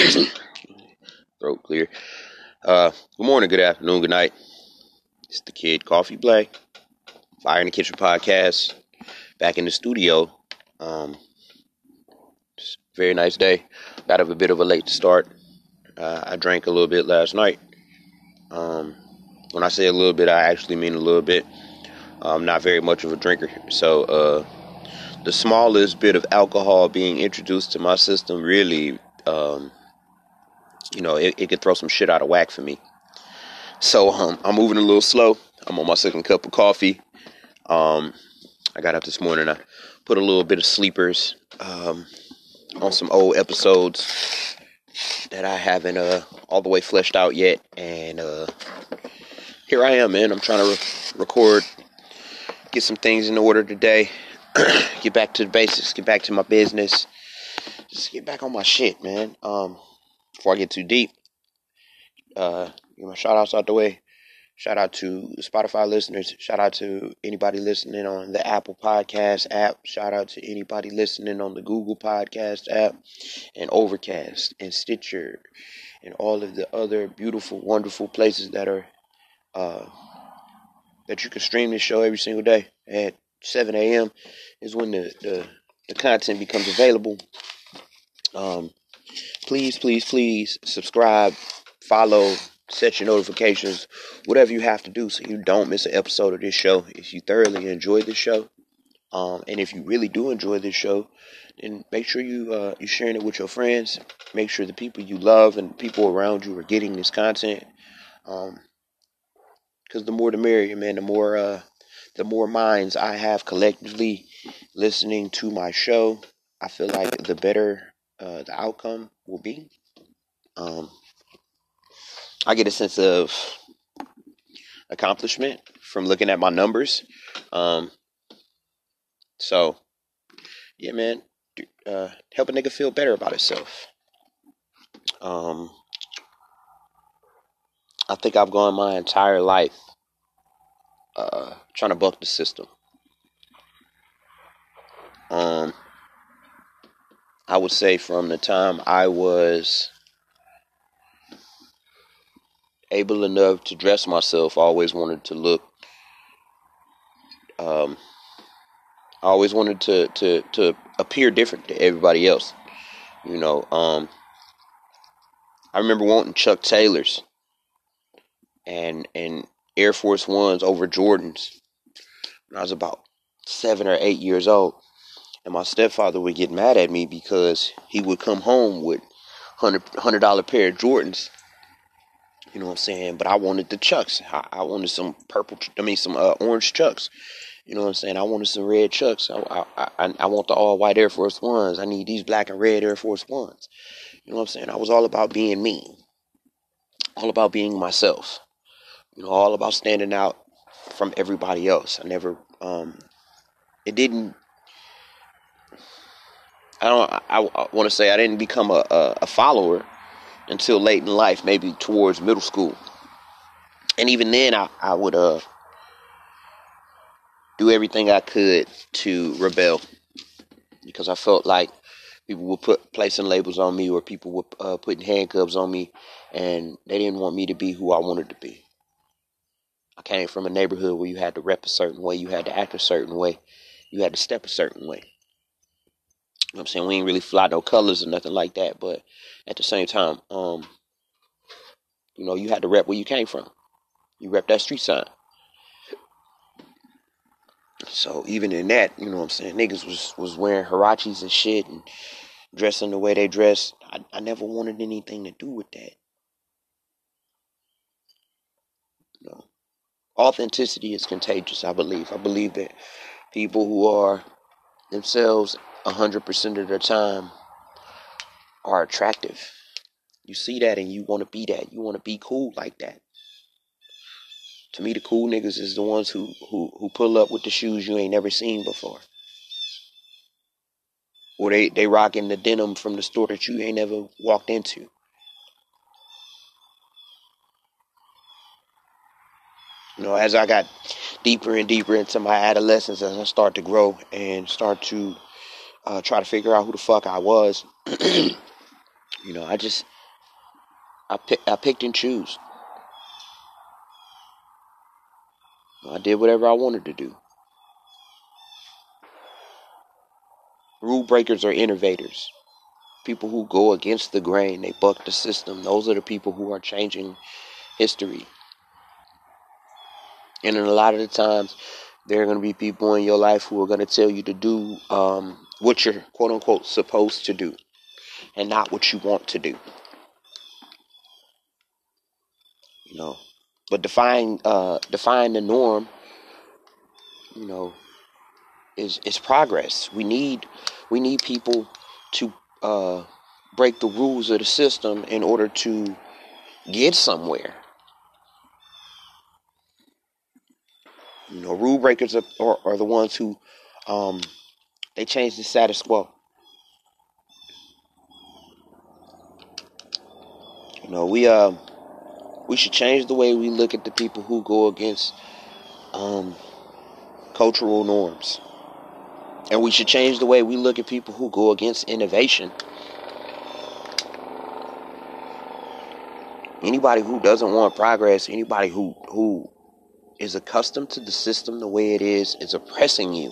Throat clear. Uh, good morning, good afternoon, good night. It's the kid Coffee Black, Fire in the Kitchen podcast. Back in the studio. Um, very nice day. Got up a bit of a late start. Uh, I drank a little bit last night. Um, when I say a little bit, I actually mean a little bit. I'm not very much of a drinker, so uh, the smallest bit of alcohol being introduced to my system really um, you know, it, it could throw some shit out of whack for me. So um, I'm moving a little slow. I'm on my second cup of coffee. Um, I got up this morning. I put a little bit of sleepers um, on some old episodes that I haven't uh, all the way fleshed out yet, and uh, here I am, man. I'm trying to re- record, get some things in order today, get back to the basics, get back to my business, just get back on my shit, man. Um, before I get too deep, uh, get my shout outs out the way. Shout out to Spotify listeners. Shout out to anybody listening on the Apple Podcast app. Shout out to anybody listening on the Google Podcast app and Overcast and Stitcher and all of the other beautiful, wonderful places that are uh, that you can stream this show every single day at 7 a.m. is when the, the, the content becomes available. Um, please, please, please subscribe, follow, set your notifications, whatever you have to do so you don't miss an episode of this show. If you thoroughly enjoy this show, um, and if you really do enjoy this show, then make sure you uh, you sharing it with your friends. Make sure the people you love and people around you are getting this content. Um, because the more the merrier, man. The more uh, the more minds I have collectively listening to my show, I feel like the better uh, the outcome will be. Um, I get a sense of accomplishment from looking at my numbers. Um, so, yeah, man, uh, help a nigga feel better about himself. Um, I think I've gone my entire life uh, trying to buck the system. Um, I would say from the time I was able enough to dress myself, I always wanted to look. Um, I always wanted to to to appear different to everybody else. You know, um, I remember wanting Chuck Taylors and and Air Force Ones over Jordans when I was about seven or eight years old. And my stepfather would get mad at me because he would come home with hundred dollar pair of Jordans. You know what I'm saying? But I wanted the Chucks. I, I wanted some purple. I mean, some uh, orange Chucks. You know what I'm saying? I wanted some red Chucks. I, I, I, I want the all white Air Force Ones. I need these black and red Air Force Ones. You know what I'm saying? I was all about being me, all about being myself. You know, all about standing out from everybody else. I never, um, it didn't. I don't. I, I want to say I didn't become a, a, a follower until late in life, maybe towards middle school. And even then, I, I would uh do everything I could to rebel because I felt like people were put placing labels on me or people were uh, putting handcuffs on me, and they didn't want me to be who I wanted to be. I came from a neighborhood where you had to rep a certain way, you had to act a certain way, you had to step a certain way. You know I'm saying? We ain't really fly no colors or nothing like that, but at the same time, um, you know, you had to rep where you came from. You rep that street sign. So even in that, you know what I'm saying, niggas was was wearing Huaraches and shit and dressing the way they dress. I, I never wanted anything to do with that. You know, authenticity is contagious, I believe. I believe that people who are themselves 100% of their time are attractive. You see that and you want to be that. You want to be cool like that. To me, the cool niggas is the ones who, who, who pull up with the shoes you ain't never seen before. Or they, they rocking the denim from the store that you ain't never walked into. You know, as I got deeper and deeper into my adolescence, as I start to grow and start to uh, try to figure out who the fuck I was, you know, I just I pick, I picked and choose. I did whatever I wanted to do. Rule breakers are innovators. People who go against the grain, they buck the system. Those are the people who are changing history. And in a lot of the times, there are going to be people in your life who are going to tell you to do um, what you're quote unquote supposed to do and not what you want to do. You know, but define uh, define the norm. You know, is is progress. We need we need people to uh, break the rules of the system in order to get somewhere. You know, rule breakers are, are, are the ones who um, they change the status quo. You know, we uh we should change the way we look at the people who go against um, cultural norms. And we should change the way we look at people who go against innovation. Anybody who doesn't want progress, anybody who who is accustomed to the system the way it is, is oppressing you.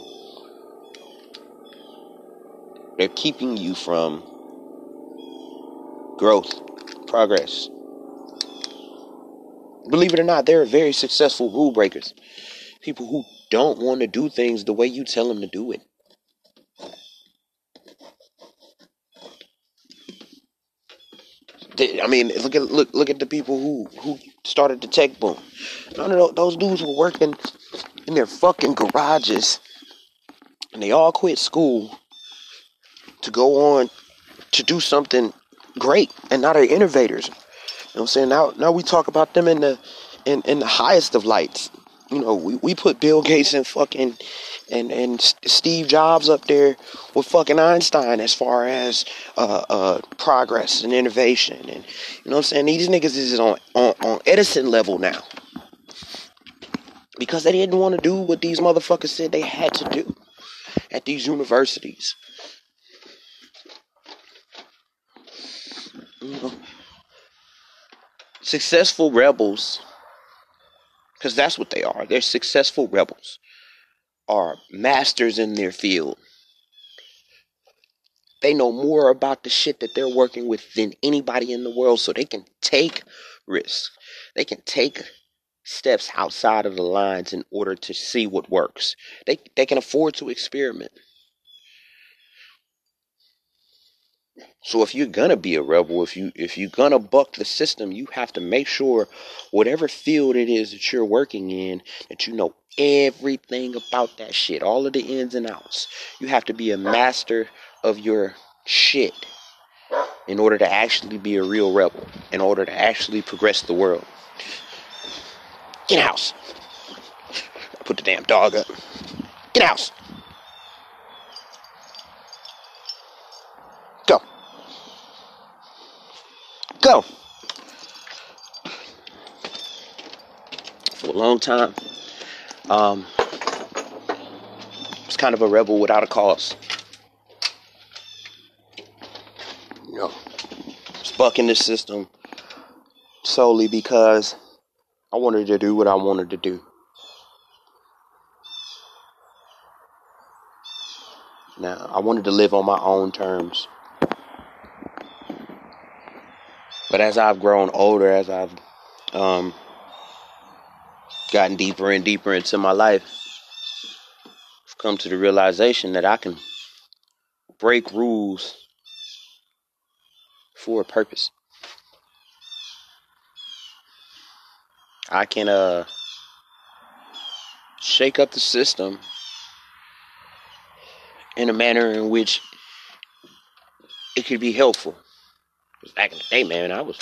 They're keeping you from growth, progress. Believe it or not, there are very successful rule breakers. People who don't want to do things the way you tell them to do it. I mean, look at look look at the people who who started the tech boom. None of those dudes were working in their fucking garages, and they all quit school to go on to do something great, and now they're innovators. You know what I'm saying? Now now we talk about them in the in, in the highest of lights. you know, we, we put Bill Gates and fucking and and Steve Jobs up there with fucking Einstein as far as uh, uh, progress and innovation, and you know what I'm saying. These niggas is on, on on Edison level now because they didn't want to do what these motherfuckers said they had to do at these universities. Successful rebels because that's what they are. They're successful rebels, are masters in their field. They know more about the shit that they're working with than anybody in the world, so they can take risks. They can take steps outside of the lines in order to see what works. They they can afford to experiment. So if you're gonna be a rebel, if you if you're gonna buck the system, you have to make sure whatever field it is that you're working in, that you know everything about that shit, all of the ins and outs. You have to be a master of your shit in order to actually be a real rebel, in order to actually progress the world. Get house. Put the damn dog up. Get house. Go. For a long time, um, was kind of a rebel without a cause. You know, was bucking this system solely because I wanted to do what I wanted to do. Now, I wanted to live on my own terms. But as I've grown older, as I've um, gotten deeper and deeper into my life, I've come to the realization that I can break rules for a purpose. I can uh shake up the system in a manner in which it could be helpful. Because back in the day, man, I was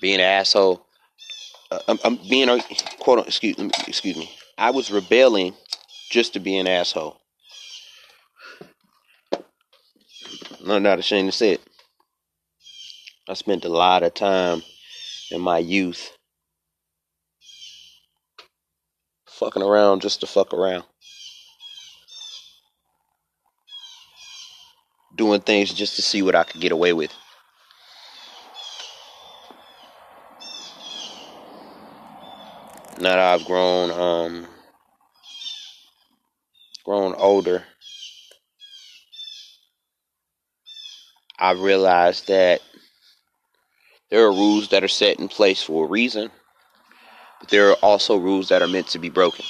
being an asshole. Uh, I'm, I'm, being a quote. Excuse me. excuse me. I was rebelling just to be an asshole. I'm not ashamed to say it. I spent a lot of time in my youth fucking around just to fuck around. Doing things just to see what I could get away with. Now that I've grown um grown older, I realized that there are rules that are set in place for a reason, but there are also rules that are meant to be broken.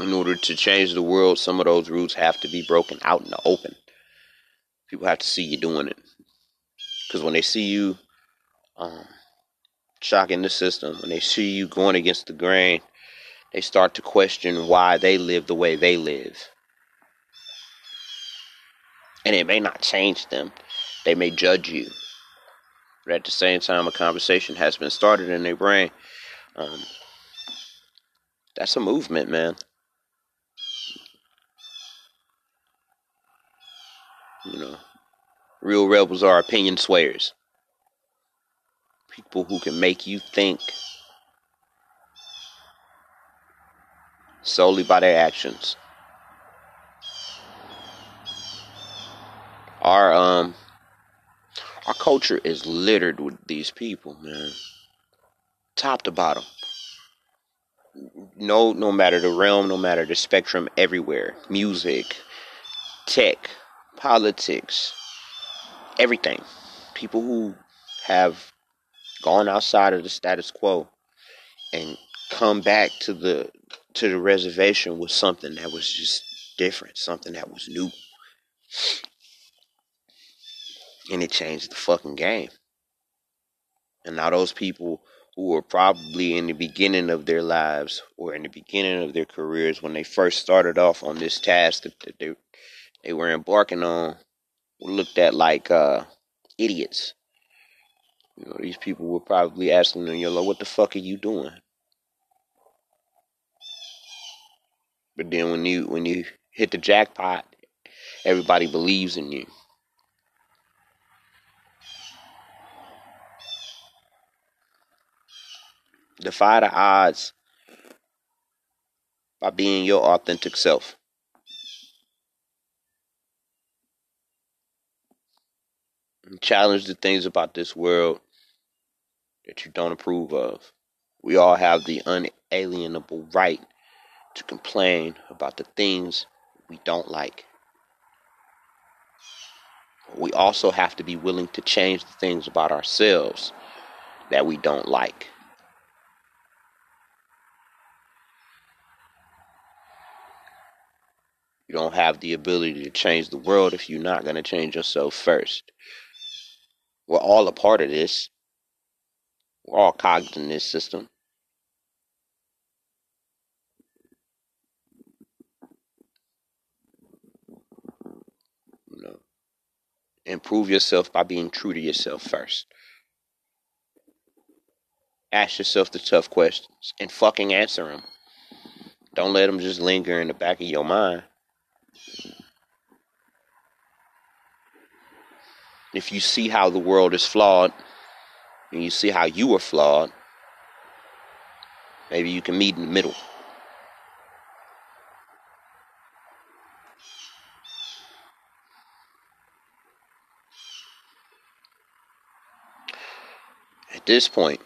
In order to change the world, some of those rules have to be broken out in the open. People have to see you doing it. Because when they see you um, shocking the system. When they see you going against the grain, they start to question why they live the way they live. And it may not change them, they may judge you. But at the same time, a conversation has been started in their brain. Um, that's a movement, man. You know, real rebels are opinion swayers people who can make you think solely by their actions. Our um our culture is littered with these people, man. Top to bottom. No no matter the realm, no matter the spectrum everywhere. Music, tech, politics, everything. People who have gone outside of the status quo and come back to the to the reservation with something that was just different, something that was new. And it changed the fucking game. And now those people who were probably in the beginning of their lives or in the beginning of their careers when they first started off on this task that, that they they were embarking on looked at like uh, idiots You know, these people were probably asking them, "Yo, what the fuck are you doing?" But then when you when you hit the jackpot, everybody believes in you. Defy the odds by being your authentic self. And challenge the things about this world that you don't approve of. We all have the unalienable right to complain about the things we don't like. We also have to be willing to change the things about ourselves that we don't like. You don't have the ability to change the world if you're not going to change yourself first. We're all a part of this. We're all cogs in this system. Improve yourself by being true to yourself first. Ask yourself the tough questions and fucking answer them. Don't let them just linger in the back of your mind. If you see how the world is flawed and you see how you are flawed, maybe you can meet in the middle. At this point,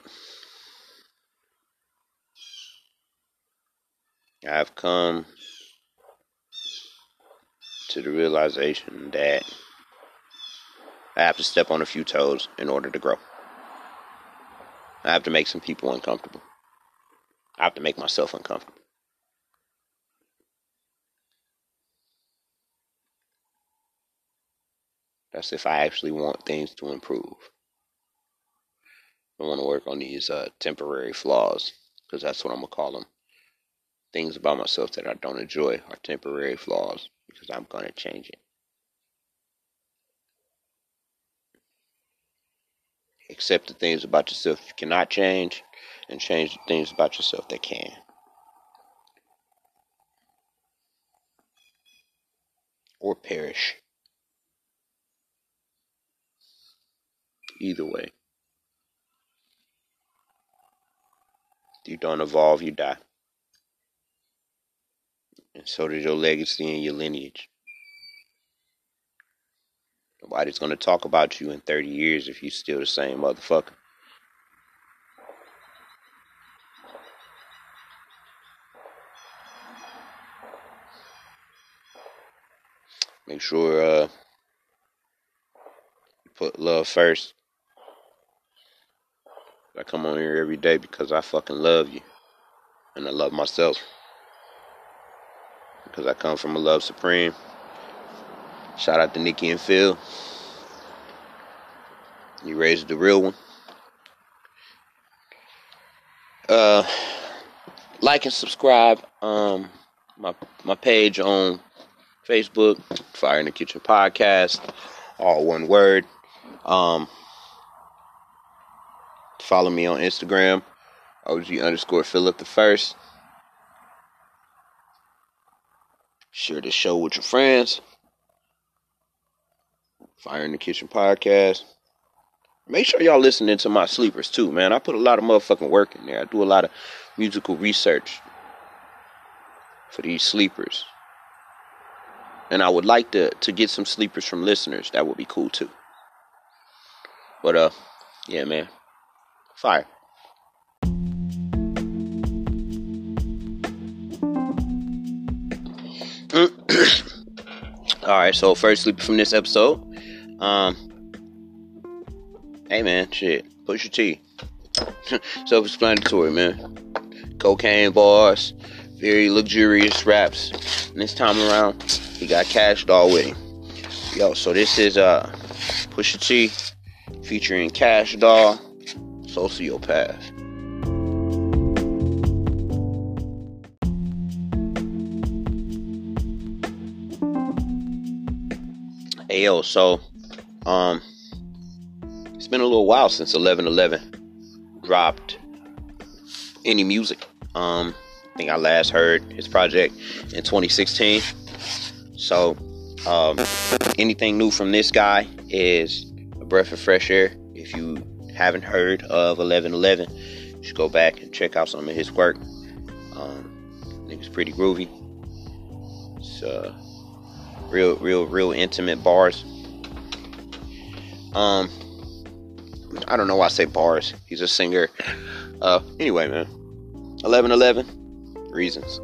I've come to the realization that I have to step on a few toes in order to grow. I have to make some people uncomfortable. I have to make myself uncomfortable. That's if I actually want things to improve. I want to work on these uh, temporary flaws because that's what I'm going to call them. Things about myself that I don't enjoy are temporary flaws because I'm going to change it. Accept the things about yourself you cannot change, and change the things about yourself that can. Or perish. Either way. If you don't evolve, you die. And so does your legacy and your lineage. Nobody's going to talk about you in 30 years if you're still the same motherfucker. Make sure uh, you put love first. I come on here every day because I fucking love you. And I love myself. Because I come from a love supreme. Shout out to Nikki and Phil. You raised the real one. Uh, like and subscribe. Um, my my page on Facebook, Fire in the Kitchen Podcast, all one word. Um, follow me on Instagram, OG underscore Philip the First. Share the show with your friends. Fire in the Kitchen podcast. Make sure y'all listening to my sleepers too, man. I put a lot of motherfucking work in there. I do a lot of musical research for these sleepers. And I would like to to get some sleepers from listeners. That would be cool too. But uh yeah, man. Fire. All right, so first sleeper from this episode um, hey man, shit, Pusha T. Self-explanatory, man. Cocaine bars, very luxurious raps. And this time around, he got Kash Doll with him. Yo, so this is uh Pusha T featuring Kash Doll, Sociopath. Hey yo, so um, it's been a little while since 1111 dropped any music. Um, I think I last heard his project in 2016. So, um, anything new from this guy is a breath of fresh air. If you haven't heard of 1111, you should go back and check out some of his work. Um, I think it's pretty groovy. It's uh, real, real, real intimate bars. Um, I don't know why I say bars. He's a singer. Uh, anyway, man. 1111 reasons.